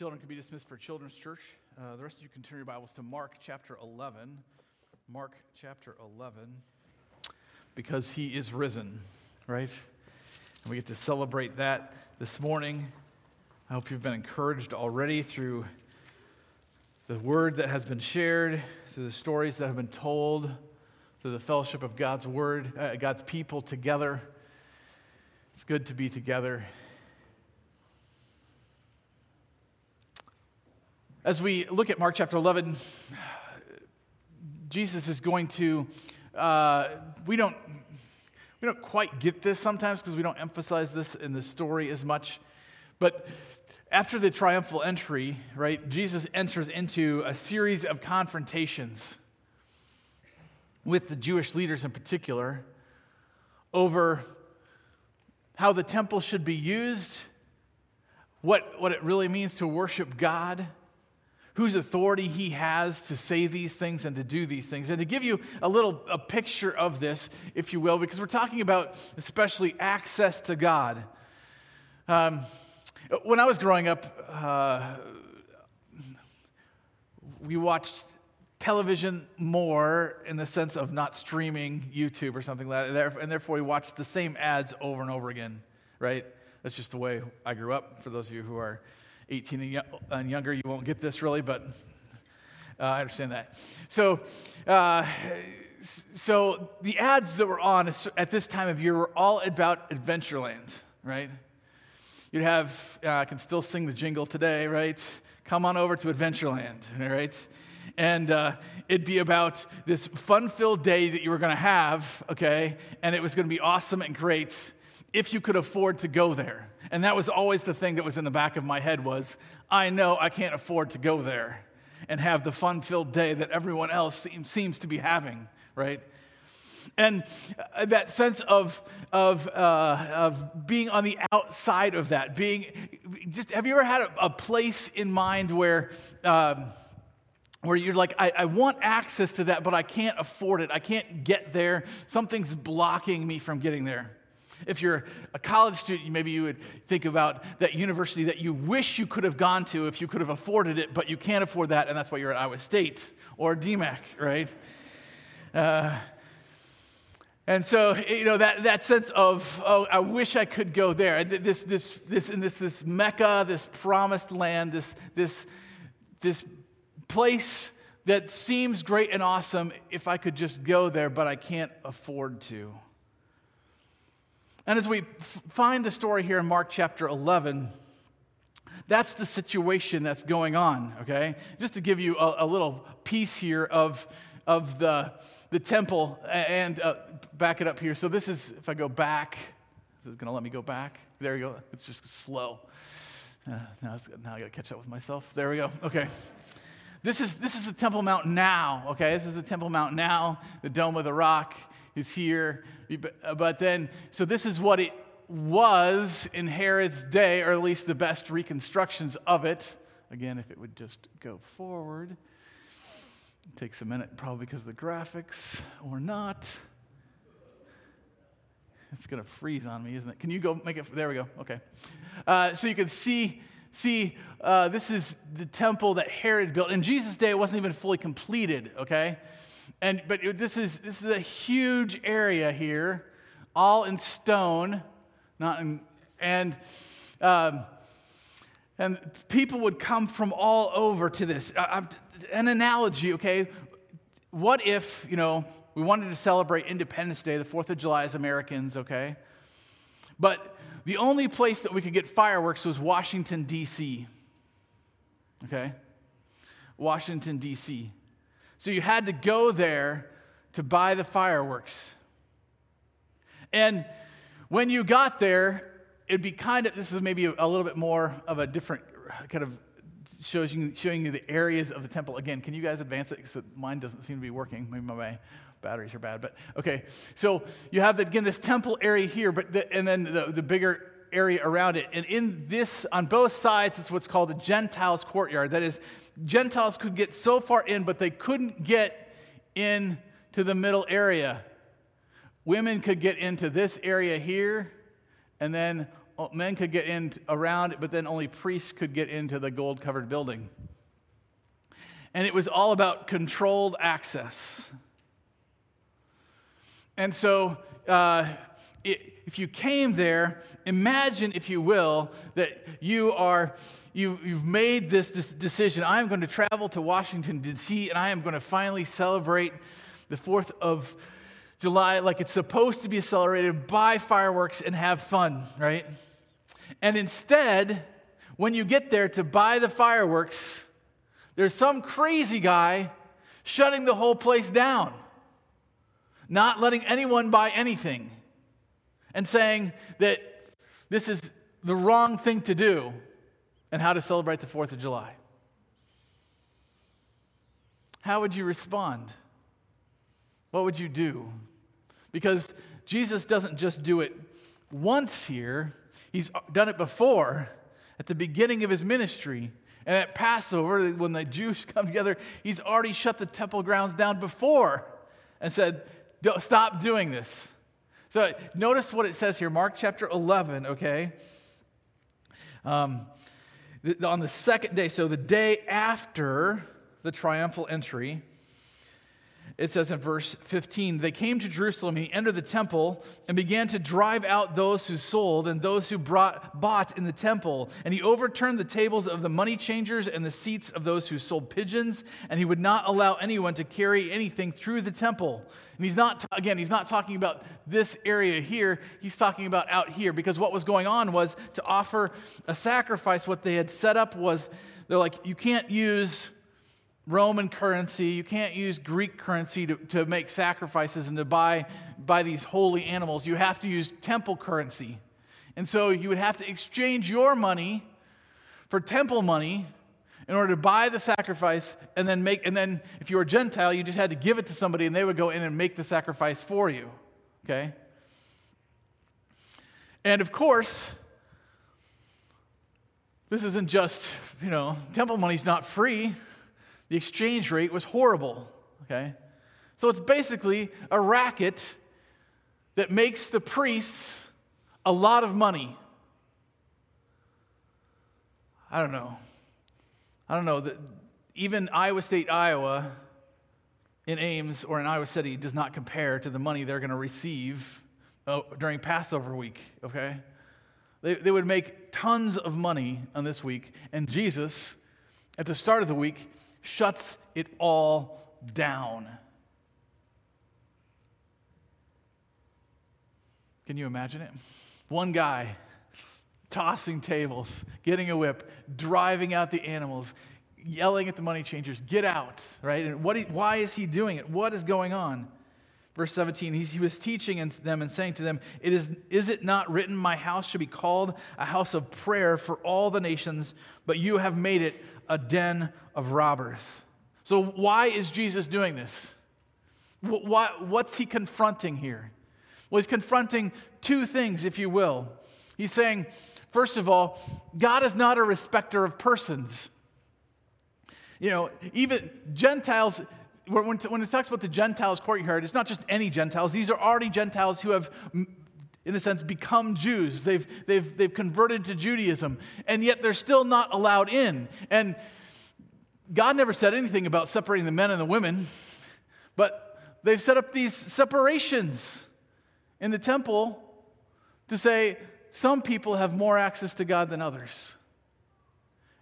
Children can be dismissed for Children's Church. Uh, the rest of you can turn your Bibles to Mark chapter 11. Mark chapter 11. Because he is risen, right? And we get to celebrate that this morning. I hope you've been encouraged already through the word that has been shared, through the stories that have been told, through the fellowship of God's word, uh, God's people together. It's good to be together. As we look at Mark chapter 11, Jesus is going to, uh, we don't. We don't quite get this sometimes because we don't emphasize this in the story as much. But after the triumphal entry, right, Jesus enters into a series of confrontations with the Jewish leaders in particular over how the temple should be used, what, what it really means to worship God whose authority he has to say these things and to do these things. And to give you a little a picture of this, if you will, because we're talking about especially access to God. Um, when I was growing up, uh, we watched television more in the sense of not streaming YouTube or something like that, and therefore we watched the same ads over and over again, right? That's just the way I grew up. For those of you who are 18 and younger, you won't get this really, but uh, I understand that. So, uh, so the ads that were on at this time of year were all about Adventureland, right? You'd have, uh, I can still sing the jingle today, right? Come on over to Adventureland, right? And uh, it'd be about this fun filled day that you were going to have, okay? And it was going to be awesome and great if you could afford to go there. And that was always the thing that was in the back of my head was, I know I can't afford to go there and have the fun-filled day that everyone else seems to be having, right? And uh, that sense of, of, uh, of being on the outside of that, being just, have you ever had a, a place in mind where, um, where you're like, I, I want access to that, but I can't afford it. I can't get there. Something's blocking me from getting there. If you're a college student, maybe you would think about that university that you wish you could have gone to if you could have afforded it, but you can't afford that, and that's why you're at Iowa State or DMACC, right? Uh, and so, you know, that, that sense of, oh, I wish I could go there. This, this, this, in this, this Mecca, this promised land, this, this, this place that seems great and awesome if I could just go there, but I can't afford to. And as we f- find the story here in Mark chapter 11, that's the situation that's going on, okay? Just to give you a, a little piece here of, of the, the temple and uh, back it up here. So, this is, if I go back, this is going to let me go back. There you go. It's just slow. Uh, now, now I got to catch up with myself. There we go. Okay. This is, this is the Temple Mount now, okay? This is the Temple Mount now, the Dome of the Rock is here. But then, so this is what it was in Herod's day, or at least the best reconstructions of it. Again, if it would just go forward. It takes a minute, probably because of the graphics, or not. It's going to freeze on me, isn't it? Can you go make it? There we go. Okay. Uh, so you can see see uh, this is the temple that Herod built. In Jesus' day, it wasn't even fully completed. Okay. And, but this is, this is a huge area here, all in stone, not in, and, um, and people would come from all over to this. I, an analogy, okay? What if, you know, we wanted to celebrate Independence Day, the 4th of July, as Americans, okay? But the only place that we could get fireworks was Washington, D.C., okay? Washington, D.C. So you had to go there to buy the fireworks. And when you got there, it'd be kind of, this is maybe a, little bit more of a different kind of shows you, showing you the areas of the temple. Again, can you guys advance it? Because mine doesn't seem to be working. Maybe my batteries are bad. But okay, so you have, the, again, this temple area here, but the, and then the, the bigger area around it. And in this, on both sides, it's what's called the Gentiles' courtyard. That is, Gentiles could get so far in, but they couldn't get in to the middle area. Women could get into this area here, and then men could get in around, it, but then only priests could get into the gold covered building. And it was all about controlled access. And so, uh, it, if you came there, imagine, if you will, that you are you, you've made this, this decision. I am going to travel to Washington D.C. and I am going to finally celebrate the Fourth of July like it's supposed to be celebrated, buy fireworks and have fun, right? And instead, when you get there to buy the fireworks, there's some crazy guy shutting the whole place down, not letting anyone buy anything, and saying that this is the wrong thing to do and how to celebrate the 4th of July. How would you respond? What would you do? Because Jesus doesn't just do it once here, he's done it before at the beginning of his ministry. And at Passover, when the Jews come together, he's already shut the temple grounds down before and said, Stop doing this. So notice what it says here, Mark chapter 11, okay? Um, on the second day, so the day after the triumphal entry, it says in verse 15, they came to Jerusalem, he entered the temple and began to drive out those who sold and those who brought, bought in the temple. And he overturned the tables of the money changers and the seats of those who sold pigeons, and he would not allow anyone to carry anything through the temple. And he's not, again, he's not talking about this area here, he's talking about out here, because what was going on was to offer a sacrifice. What they had set up was they're like, you can't use Roman currency, you can't use Greek currency to, to make sacrifices and to buy, buy these holy animals. You have to use temple currency. And so you would have to exchange your money for temple money in order to buy the sacrifice and then make and then if you were a gentile you just had to give it to somebody and they would go in and make the sacrifice for you okay and of course this isn't just you know temple money's not free the exchange rate was horrible, okay? So it's basically a racket that makes the priests a lot of money. I don't know. I don't know that even Iowa State, Iowa, in Ames or in Iowa City does not compare to the money they're going to receive uh, during Passover week, okay? They, they would make tons of money on this week, and Jesus, at the start of the week, shuts it all down. Can you imagine it? One guy tossing tables, getting a whip, driving out the animals, yelling at the money changers, get out, right? And what why is he doing it? What is going on? Verse 17, he, he was teaching them and saying to them, it is, is it not written, My house should be called a house of prayer for all the nations, but you have made it a den of robbers. So, why is Jesus doing this? what's he confronting here? Well, he's confronting two things, if you will. He's saying, first of all, God is not a respecter of persons. You know, even Gentiles, when, it talks about the Gentiles' courtyard, it's not just any Gentiles. These are already Gentiles who have in a sense, become Jews. They've, they've, they've converted to Judaism, and yet they're still not allowed in. And God never said anything about separating the men and the women, but they've set up these separations in the temple to say some people have more access to God than others.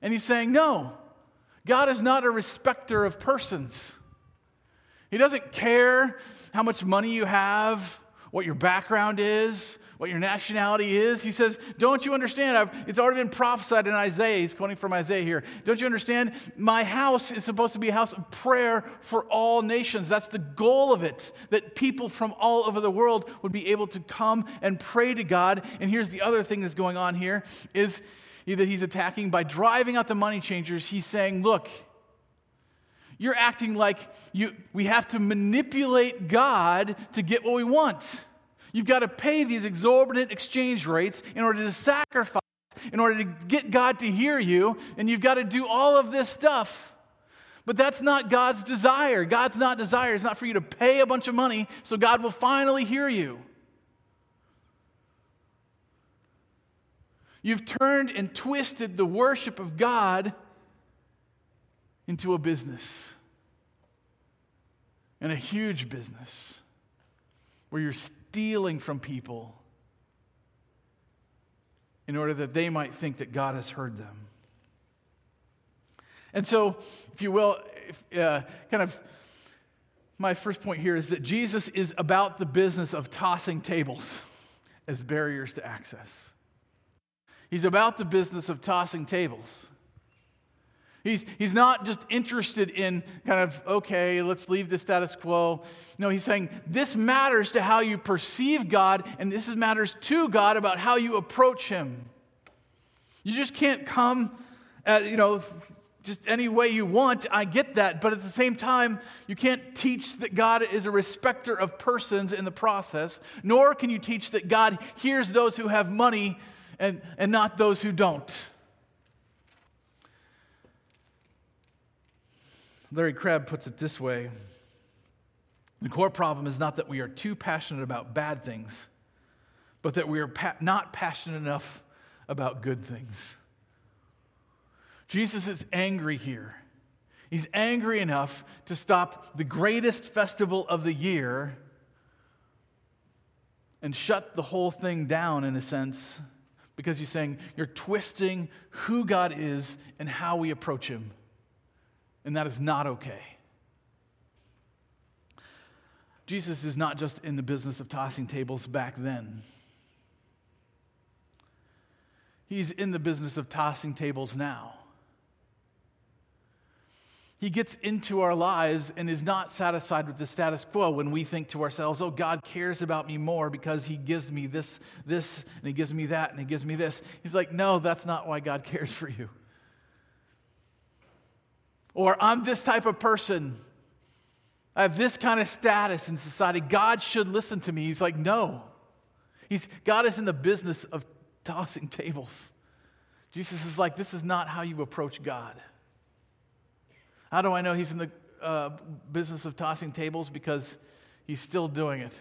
And he's saying, no, God is not a respecter of persons. He doesn't care how much money you have what your background is, what your nationality is. He says, Don't you understand? I've, it's already been prophesied in Isaiah. He's quoting from Isaiah here. Don't you understand? My house is supposed to be a house of prayer for all nations. That's the goal of it, that people from all over the world would be able to come and pray to God. And here's the other thing that's going on here is that he's attacking by driving out the money changers. He's saying, Look, you're acting like you, we have to manipulate God to get what we want. You've got to pay these exorbitant exchange rates in order to sacrifice, in order to get God to hear you, and you've got to do all of this stuff. But that's not God's desire. God's not desire is not for you to pay a bunch of money so God will finally hear you. You've turned and twisted the worship of God into a business, and a huge business, where you're stealing from people in order that they might think that God has heard them. And so, if you will, if, uh, kind of my first point here is that Jesus is about the business of tossing tables as barriers to access. He's about the business of tossing tables. He's, he's not just interested in kind of, okay, let's leave the status quo. No, he's saying this matters to how you perceive God, and this matters to God about how you approach Him. You just can't come, at, you know, just any way you want. I get that. But at the same time, you can't teach that God is a respecter of persons in the process, nor can you teach that God hears those who have money and, and not those who don't. Larry Crabb puts it this way The core problem is not that we are too passionate about bad things, but that we are pa- not passionate enough about good things. Jesus is angry here. He's angry enough to stop the greatest festival of the year and shut the whole thing down in a sense because he's saying you're twisting who God is and how we approach him. And that is not okay. Jesus is not just in the business of tossing tables back then. He's in the business of tossing tables now. He gets into our lives and is not satisfied with the status quo when we think to ourselves, oh, God cares about me more because he gives me this, this, and he gives me that, and he gives me this. He's like, no, that's not why God cares for you. Or I'm this type of person. I have this kind of status in society. God should listen to me. He's like, no. He's, God is in the business of tossing tables. Jesus is like, this is not how you approach God. How do I know he's in the uh, business of tossing tables? Because he's still doing it.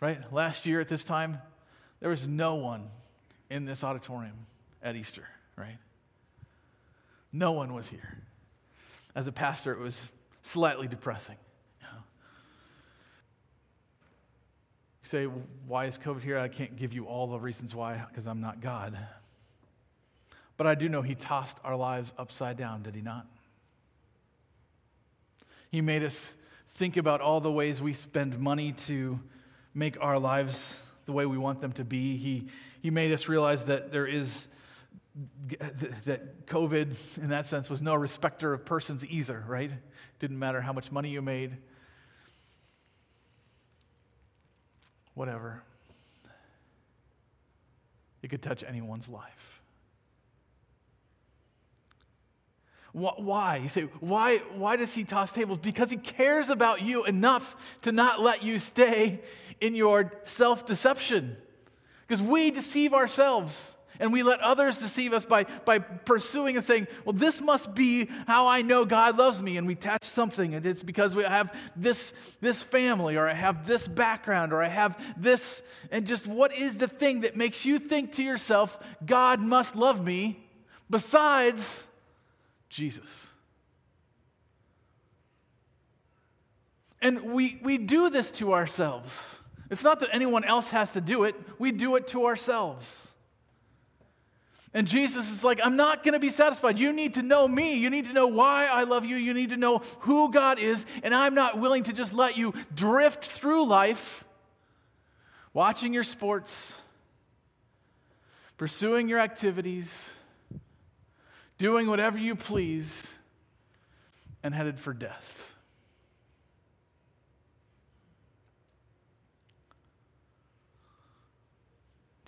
Right? Last year at this time, there was no one in this auditorium at Easter, right? No one was here. As a pastor, it was slightly depressing. You, say, why is COVID here? I can't give you all the reasons why, because I'm not God. But I do know He tossed our lives upside down, did He not? He made us think about all the ways we spend money to make our lives the way we want them to be. He, he made us realize that there is, Uh, that COVID, in that sense, was no respecter of persons either, right? Didn't matter how much money you made. Whatever. It could touch anyone's life. Why? You say, why, why does he toss tables? Because he cares about you enough to not let you stay in your self deception. Because we deceive ourselves and we let others deceive us by, by pursuing and saying, well, this must be how I know God loves me. And we attach something, and it's because we have this, this family, or I have this background, or I have this. And just what is the thing that makes you think to yourself, God must love me, besides Jesus. And we, we do this to ourselves. It's not that anyone else has to do it, we do it to ourselves. And Jesus is like, I'm not going to be satisfied. You need to know me. You need to know why I love you. You need to know who God is. And I'm not willing to just let you drift through life, watching your sports, pursuing your activities doing whatever you please, and headed for death.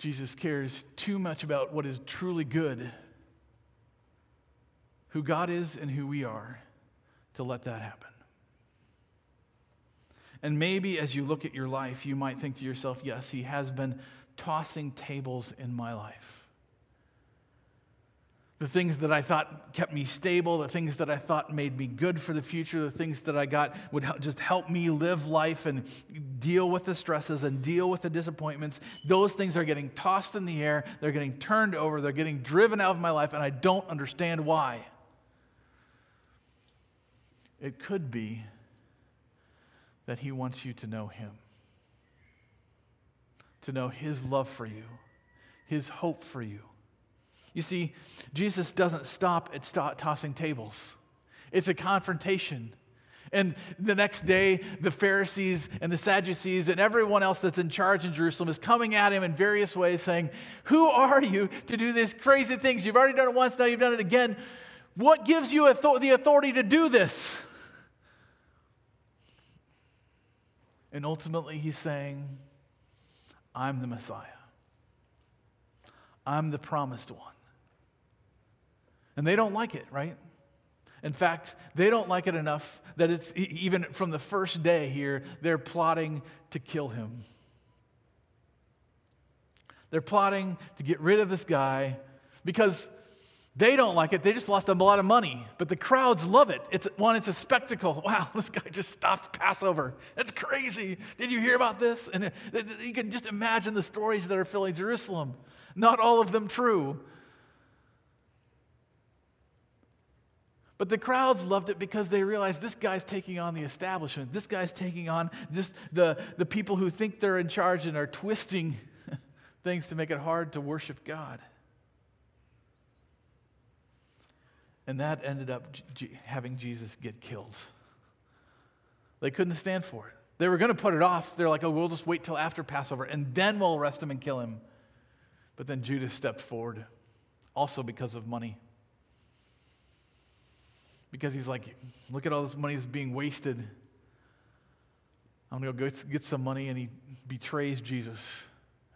Jesus cares too much about what is truly good, who God is and who we are, to let that happen. And maybe as you look at your life, you might think to yourself, yes, he has been tossing tables in my life. The things that I thought kept me stable, the things that I thought made me good for the future, the things that I got would just help me live life and deal with the stresses and deal with the disappointments, those things are getting tossed in the air. They're getting turned over. They're getting driven out of my life, and I don't understand why. It could be that He wants you to know Him, to know His love for you, His hope for you you see, Jesus doesn't stop at st- tossing tables, it's a confrontation. And the next day, the Pharisees and the Sadducees and everyone else that's in charge in Jerusalem is coming at him in various ways, saying, Who are you to do these crazy things? You've already done it once, now you've done it again. What gives you the authority to do this? And ultimately, he's saying, I'm the Messiah. I'm the promised one. And they don't like it, right? In fact, they don't like it enough that it's even from the first day here, they're plotting to kill him. They're plotting to get rid of this guy because they don't like it. They just lost a lot of money. But the crowds love it. It's one, it's a spectacle. Wow, this guy just stopped Passover. That's crazy. Did you hear about this? And uh, you can just imagine the stories that are filling Jerusalem. Not all of them true, But the crowds loved it because they realized this guy's taking on the establishment. This guy's taking on just the, the people who think they're in charge and are twisting things to make it hard to worship God. And that ended up G- having Jesus get killed. They couldn't stand for it. They were going to put it off. They're like, oh, we'll just wait till after Passover and then we'll arrest him and kill him. But then Judas stepped forward, also because of money because he's like, look at all this money that's being wasted. I'm going to go get some money, and he betrays Jesus.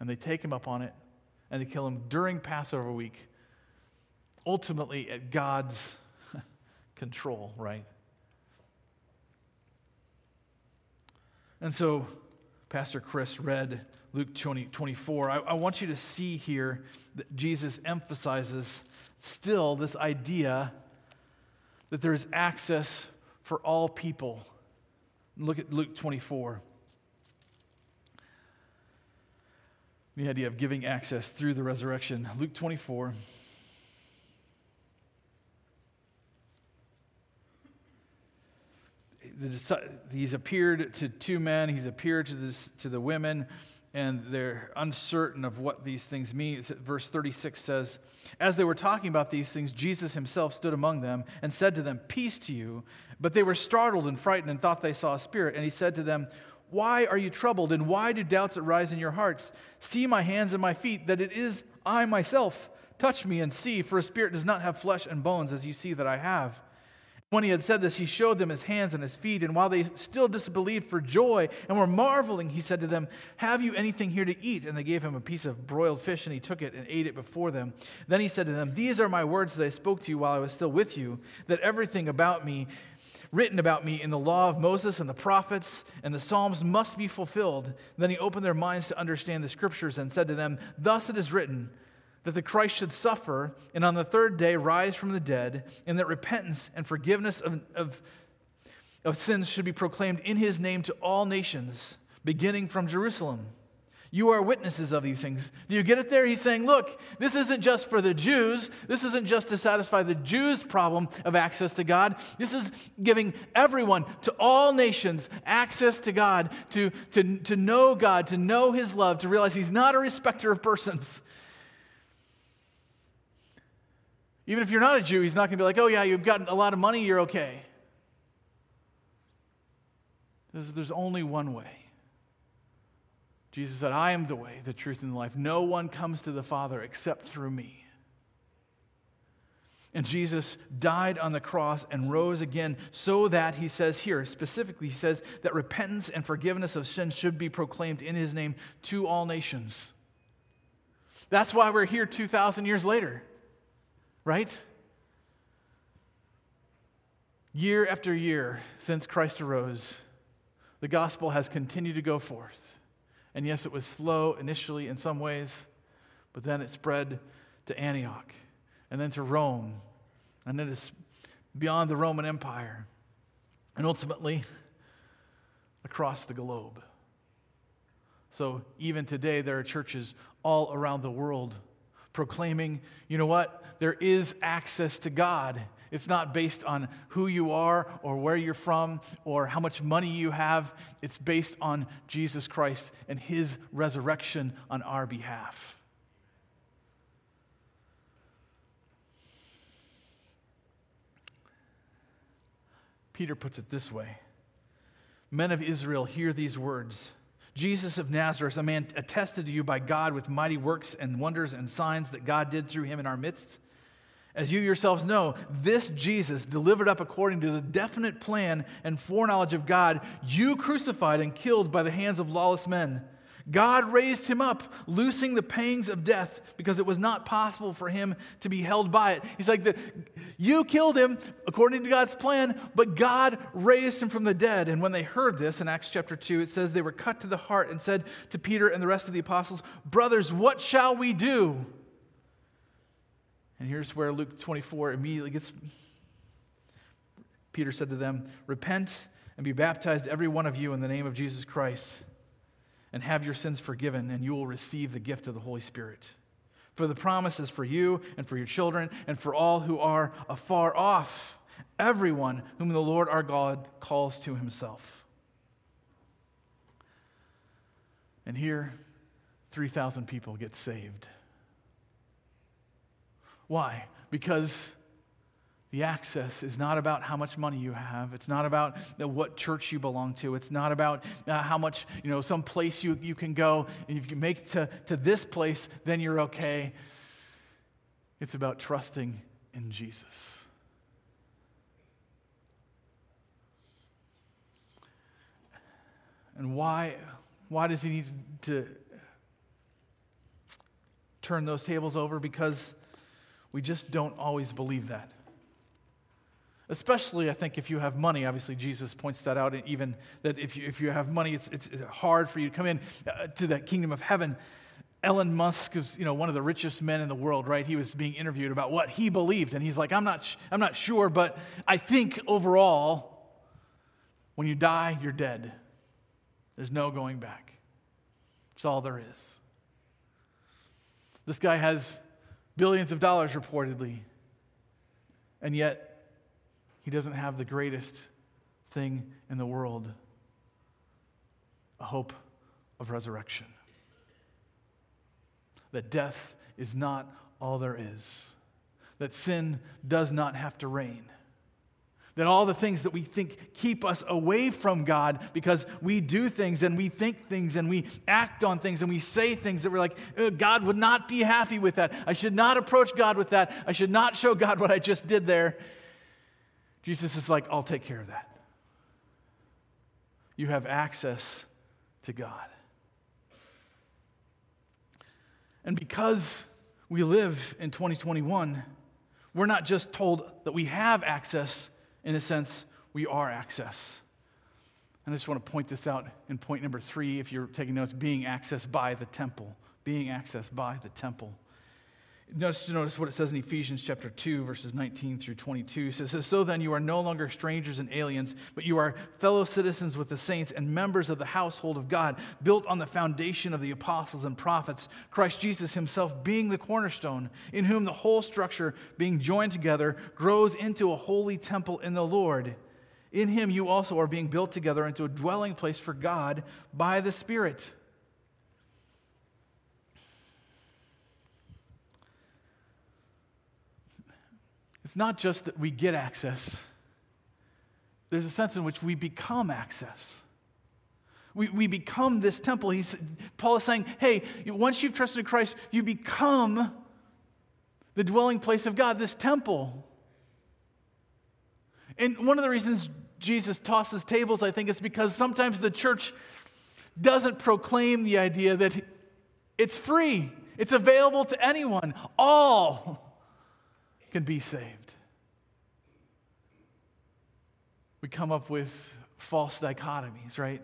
And they take him up on it, and they kill him during Passover week, ultimately at God's control, right? And so, Pastor Chris read Luke 20, 24. I, I want you to see here that Jesus emphasizes still this idea that there is access for all people. Look at Luke 24. The idea of giving access through the resurrection. Luke 24. He's appeared to two men, he's appeared to, this, to the women and they're uncertain of what these things mean. Verse 36 says, As they were talking about these things, Jesus himself stood among them and said to them, Peace to you. But they were startled and frightened and thought they saw a spirit. And he said to them, Why are you troubled, and why do doubts arise in your hearts? See my hands and my feet, that it is I myself. Touch me and see, for a spirit does not have flesh and bones, as you see that I have. When he had said this, he showed them his hands and his feet. And while they still disbelieved for joy and were marveling, he said to them, Have you anything here to eat? And they gave him a piece of broiled fish, and he took it and ate it before them. Then he said to them, These are my words that I spoke to you while I was still with you, that everything about me, written about me in the law of Moses and the prophets and the Psalms must be fulfilled. Then he opened their minds to understand the scriptures and said to them, Thus it is written, that the Christ should suffer and on the third day rise from the dead, and that repentance and forgiveness of, of, of sins should be proclaimed in his name to all nations, beginning from Jerusalem. You are witnesses of these things. Do you get it there? He's saying, look, this isn't just for the Jews. This isn't just to satisfy the Jews' problem of access to God. This is giving everyone, to all nations, access to God, to, to, to know God, to know His love, to realize He's not a respecter of persons. Even if you're not a Jew, he's not going to be like, oh, yeah, you've got a lot of money, you're okay. There's only one way. Jesus said, I am the way, the truth, and the life. No one comes to the Father except through me. And Jesus died on the cross and rose again so that, he says here specifically, he says that repentance and forgiveness of sin should be proclaimed in his name to all nations. That's why we're here 2,000 years later right? Year after year since Christ arose, the gospel has continued to go forth. And yes, it was slow initially in some ways, but then it spread to Antioch. and then to Rome, and then it's beyond the Roman Empire, and ultimately across the globe. So even today, there are churches all around the world proclaiming, you know what? There is access to God. It's not based on who you are or where you're from or how much money you have. It's based on Jesus Christ and his resurrection on our behalf. Peter puts it this way Men of Israel, hear these words. Jesus of Nazareth, a man attested to you by God with mighty works and wonders and signs that God did through him in our midst. As you yourselves know, this Jesus, delivered up according to the definite plan and foreknowledge of God, you crucified and killed by the hands of lawless men. God raised him up, loosing the pangs of death because it was not possible for him to be held by it. He's like, the, You killed him according to God's plan, but God raised him from the dead. And when they heard this in Acts chapter 2, it says they were cut to the heart and said to Peter and the rest of the apostles, Brothers, what shall we do? And here's where Luke 24 immediately gets. Peter said to them, Repent and be baptized, every one of you, in the name of Jesus Christ and have your sins forgiven, and you will receive the gift of the Holy Spirit. For the promise is for you and for your children and for all who are afar off, everyone whom the Lord our God calls to himself. And here, 3,000 people get saved. Why? Because the access is not about how much money you have. It's not about what church you belong to. It's not about uh, how much, you know, some place you, you can go. And if you can make to, to this place, then you're okay. It's about trusting in Jesus. And why, why does he need to turn those tables over? Because we just don't always believe that. Especially, I think, if you have money. Obviously, Jesus points that out, even that if you, if you have money, it's, it's, it's hard for you to come in uh, to that kingdom of heaven. Elon Musk is, you know, one of the richest men in the world, right? He was being interviewed about what he believed, and he's like, I'm not, I'm not sure, but I think overall, when you die, you're dead. There's no going back. it's all there is. This guy has billions of dollars reportedly, and yet he doesn't have the greatest thing in the world a hope of resurrection. That death is not all there is, that sin does not have to reign. That all the things that we think keep us away from God because we do things and we think things and we act on things and we say things that we're like, uh, God would not be happy with that. I should not approach God with that. I should not show God what I just did there. Jesus is like, I'll take care of that. You have access to God. And because we live in 2021, we're not just told that we have access, in a sense, we are access. And I just want to point this out in point number three, if you're taking notes being accessed by the temple. Being accessed by the temple. Notice, notice what it says in Ephesians chapter 2, verses 19 through 22. It says, So then you are no longer strangers and aliens, but you are fellow citizens with the saints and members of the household of God, built on the foundation of the apostles and prophets, Christ Jesus himself being the cornerstone, in whom the whole structure, being joined together, grows into a holy temple in the Lord. In him you also are being built together into a dwelling place for God by the Spirit. It's not just that we get access, there's a sense in which we become access. We, we become this temple. He's, Paul is saying, hey, once you've trusted in Christ, you become the dwelling place of God, this temple. And one of the reasons Jesus tosses tables, I think, is because sometimes the church doesn't proclaim the idea that it's free, it's available to anyone. All can be saved. We come up with false dichotomies, right?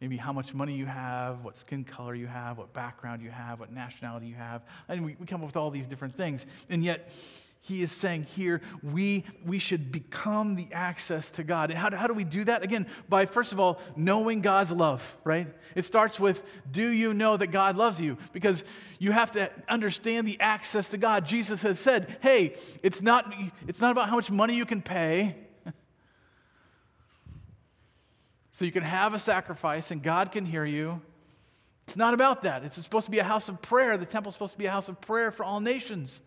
maybe how much money you have, what skin color you have, what background you have, what nationality you have. And we, we come up with all these different things. And yet, he is saying here we, we should become the access to God. How, how do we do that? Again, by first of all, knowing God's love, right? It starts with do you know that God loves you? Because you have to understand the access to God. Jesus has said, hey, it's not, it's not about how much money you can pay. so you can have a sacrifice and God can hear you. It's not about that. It's supposed to be a house of prayer. The temple's supposed to be a house of prayer for all nations.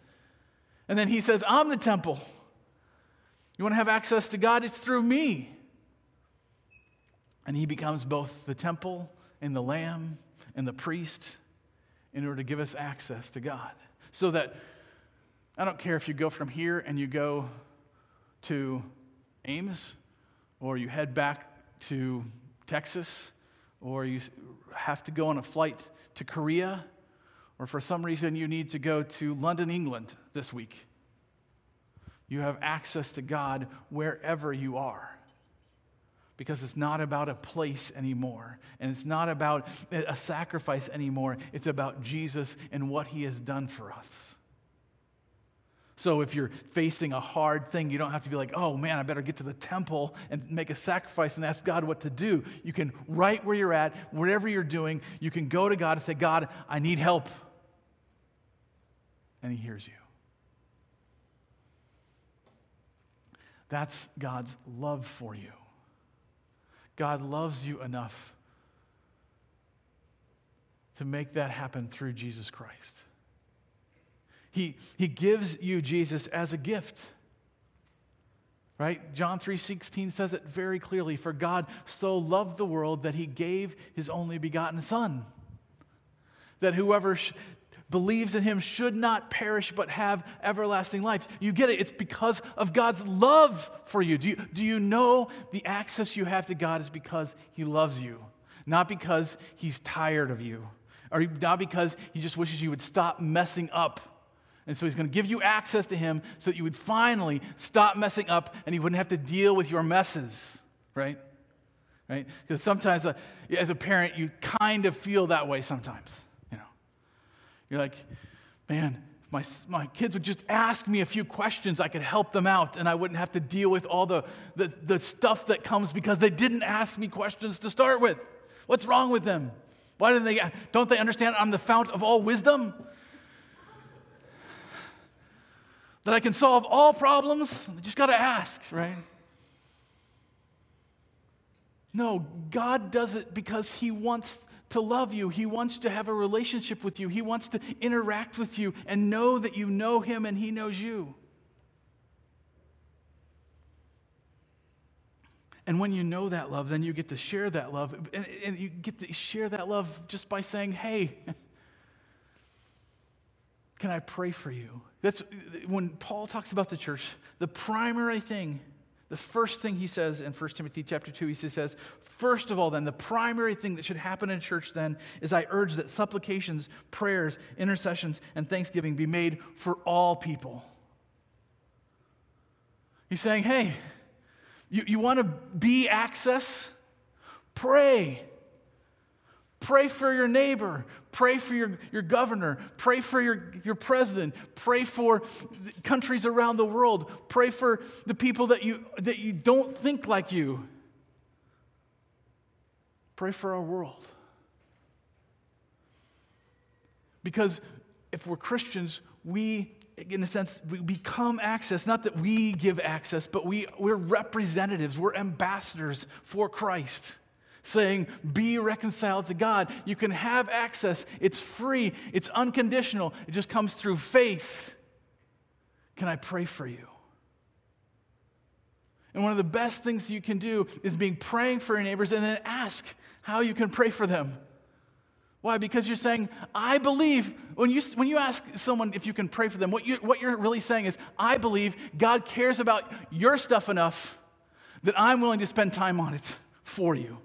And then he says, I'm the temple. You want to have access to God? It's through me. And he becomes both the temple and the lamb and the priest in order to give us access to God. So that I don't care if you go from here and you go to Ames, or you head back to Texas, or you have to go on a flight to Korea or for some reason you need to go to London, England this week, you have access to God wherever you are. Because it's not about a place anymore, and it's not about a sacrifice anymore. It's about Jesus and what he has done for us. So if you're facing a hard thing, you don't have to be like, oh man, I better get to the temple and make a sacrifice and ask God what to do. You can, right where you're at, whatever you're doing, you can go to God and say, God, I need help and He hears you. That's God's love for you. God loves you enough to make that happen through Jesus Christ. He, he gives you Jesus as a gift. Right? John 3:16 says it very clearly, for God so loved the world that he gave his only begotten son. That whoever sh- believes in him should not perish but have everlasting life. You get it? It's because of God's love for you. Do you, do you know the access you have to God is because he loves you, not because he's tired of you, or not because he just wishes you would stop messing up. And so he's going to give you access to him so that you would finally stop messing up and he wouldn't have to deal with your messes, right? Right? Because sometimes, uh, as a parent, you kind of feel that way sometimes. You're like, man, if my, my kids would just ask me a few questions, I could help them out and I wouldn't have to deal with all the, the, the stuff that comes because they didn't ask me questions to start with. What's wrong with them? Why do they, don't they understand I'm the fount of all wisdom? That I can solve all problems? They just got to ask, right? No, God does it because He wants to love you. He wants to have a relationship with you. He wants to interact with you and know that you know Him and He knows you. And when you know that love, then you get to share that love. And, and you get to share that love just by saying, hey, can I pray for you? That's when Paul talks about the church, the primary thing the first thing he says in 1 Timothy chapter 2, he says, First of all, then, the primary thing that should happen in church then is I urge that supplications, prayers, intercessions, and thanksgiving be made for all people. He's saying, hey, you, you want to be access? Pray. Pray for your neighbor. Pray for your, your governor. Pray for your, your president. Pray for countries around the world. Pray for the people that you, that you don't think like you. Pray for our world. Because if we're Christians, we, in a sense, we become access. Not that we give access, but we, we're representatives, we're ambassadors for Christ saying, Be reconciled to God. You can have access. It's free, it's unconditional. It just comes through faith. Can I pray for you? And one of the best things you can do is being praying for your neighbors and then ask how you can pray for them. Why? Because you're saying, I believe. When you, when you ask someone if you can pray for them, what, you, what you're really saying is, I believe God cares about your stuff enough that I'm willing to spend time on it for you.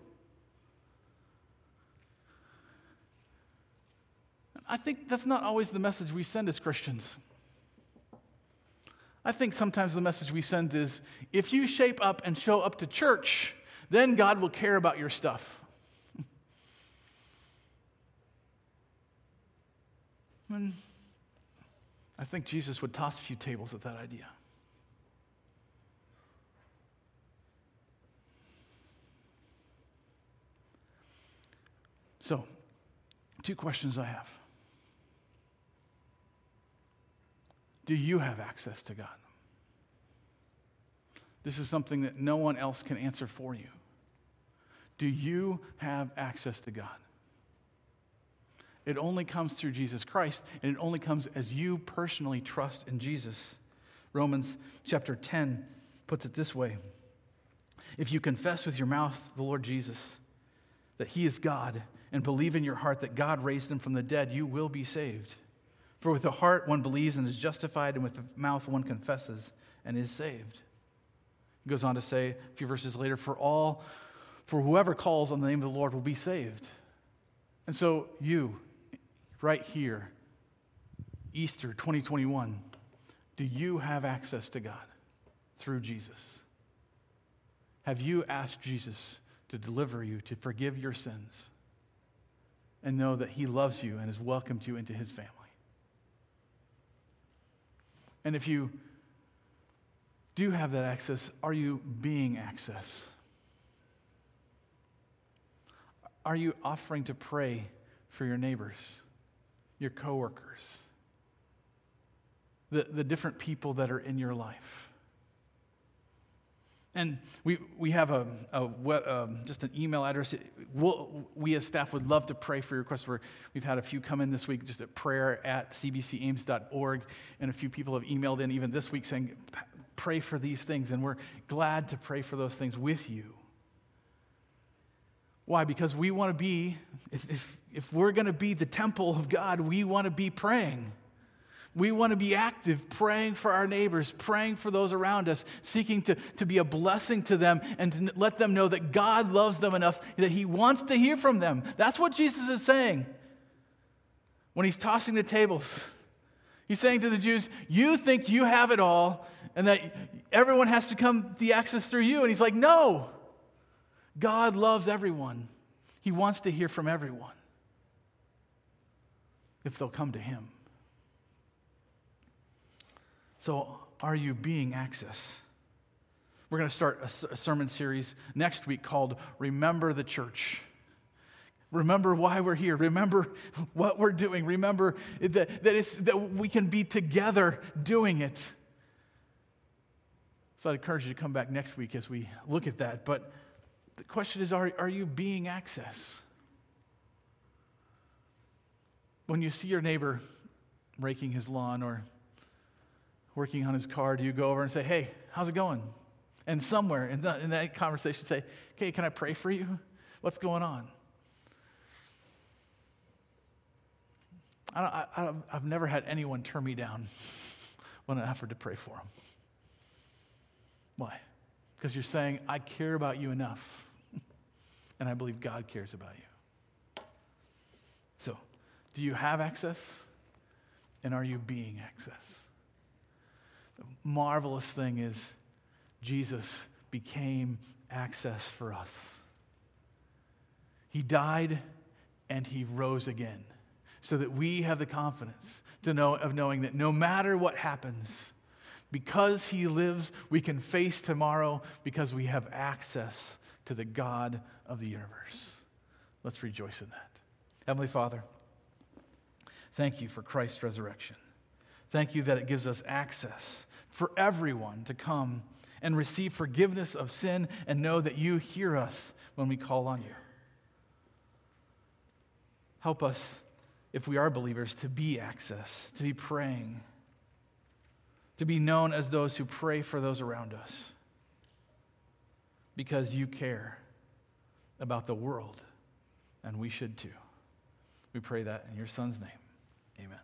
I think that's not always the message we send as Christians. I think sometimes the message we send is if you shape up and show up to church, then God will care about your stuff. and I think Jesus would toss a few tables at that idea. So, two questions I have. Do you have access to God? This is something that no one else can answer for you. Do you have access to God? It only comes through Jesus Christ, and it only comes as you personally trust in Jesus. Romans chapter 10 puts it this way If you confess with your mouth the Lord Jesus, that he is God, and believe in your heart that God raised him from the dead, you will be saved. For with the heart one believes and is justified, and with the mouth one confesses and is saved. He goes on to say a few verses later, for all, for whoever calls on the name of the Lord will be saved. And so, you, right here, Easter 2021, do you have access to God through Jesus? Have you asked Jesus to deliver you, to forgive your sins? and know that He loves you and has welcomed you into His family. And if you do have that access, are you being access? Are you offering to pray for your neighbors, your coworkers, the, the different people that are in your life? And we, we have a, a, um, just an email address. We'll, we as staff would love to pray for your requests. we we've had a few come in this week just at prayer at cbcames.org. And a few people have emailed in even this week saying, pray for these things. And we're glad to pray for those things with you. Why? Because we want to be, if, if, if we're going to be the temple of God, we want to be praying. We want to be active, praying for our neighbors, praying for those around us, seeking to, to be a blessing to them and to let them know that God loves them enough that He wants to hear from them. That's what Jesus is saying when He's tossing the tables. He's saying to the Jews, You think you have it all and that everyone has to come the access through you. And He's like, No. God loves everyone, He wants to hear from everyone if they'll come to Him. So, are you being access? We're going to start a, sermon series next week called Remember the Church. Remember why we're here. Remember what we're doing. Remember that, that, it's, that we can be together doing it. So I'd encourage you to come back next week as we look at that. But the question is are, are you being access? When you see your neighbor raking his lawn or working on his car, do you go over and say, hey, how's it going? And somewhere in, the, in that conversation, say, okay, can I pray for you? What's going on? I, I, I've never had anyone turn me down when I offered to pray for them. Why? Because you're saying, I care about you enough, and I believe God cares about you. So, do you have access? And are you being access? The marvelous thing is, Jesus became access for us. He died and he rose again so that we have the confidence to know of knowing that no matter what happens because he lives we can face tomorrow because we have access to the God of the universe. Let's rejoice in that. Heavenly father thank you for Christ's resurrection Thank you that it gives us access for everyone to come and receive forgiveness of sin and know that you hear us when we call on you. Help us, if we are believers, to be access, to be praying, to be known as those who pray for those around us because you care about the world, and we should too. We pray that in your Son's name. Amen.